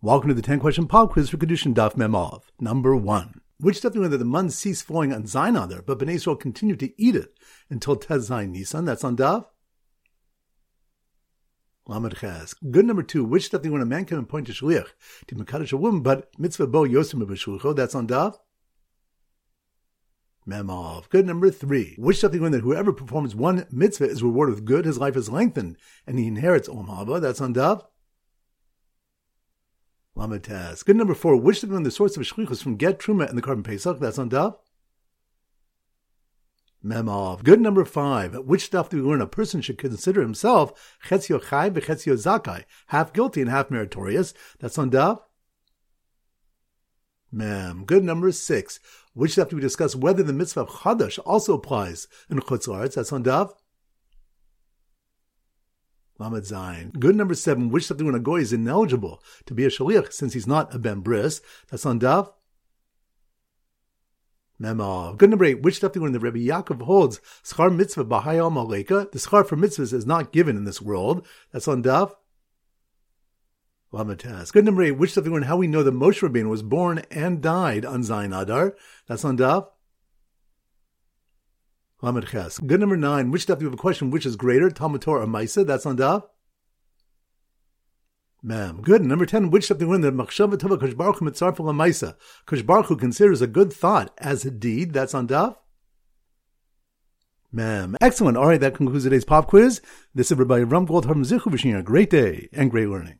Welcome to the 10 question pop quiz for Kiddushin Daf Mem Alef. Number one. Which you know that the mun ceased falling on Zain there, but Bnei Israel continued to eat it until Tez Zain Nisan? That's on Daf. Lamed Ches. Good number two. Which you want a man can appoint to Shliach to Mekadosh a woman, but mitzvah bo yosim b'shulcho? That's on Daf. Mem Alef. Good number three. Which you want that whoever performs one mitzvah is rewarded with good, his life is lengthened, and he inherits Olam Haba? That's on Daf. Lamed Tes. Good number four. Which of them the source of shlichus from get truma and the korban pesach? That's on Daf. Mem Alef. Good number five. Which stuff do we learn? A person should consider himself chetzio chai v'chetzio zakai, half guilty and half meritorious. That's on Daf. Mem. Good number six. Which stuff do we discuss whether the mitzvah of chadash also applies in chutz That's on Daf. Lamed Zayin. Good number seven, which something when a goy is ineligible to be a shaliach since he's not a ben bris. That's on Daf. Memo. Good number eight, which stuff when the Rebbe Yaakov holds schar mitzvah b'hayal maleka, the schar for mitzvahs is not given in this world. That's on Daf. Lamed Tes. Good number eight, which stuff when how we know that Moshe Rabbeinu was born and died on Zayin Adar. That's on Daf. Lamed Ches. Good number nine. Which stuff do you have a question? Which is greater, Talmud Torah or Maisa? That's on Daf. Ma'am. Good. Number 10, which you win? The Machshava Tova Kosh Baruch Hu Mitzarfa Maisa. Kosh Baruch Hu considers a good thought as a deed. That's on Daf. Ma'am. Excellent. All right, that concludes today's pop quiz. This is everybody. Ram Gold Harm Zichu wishing you a great day and great learning.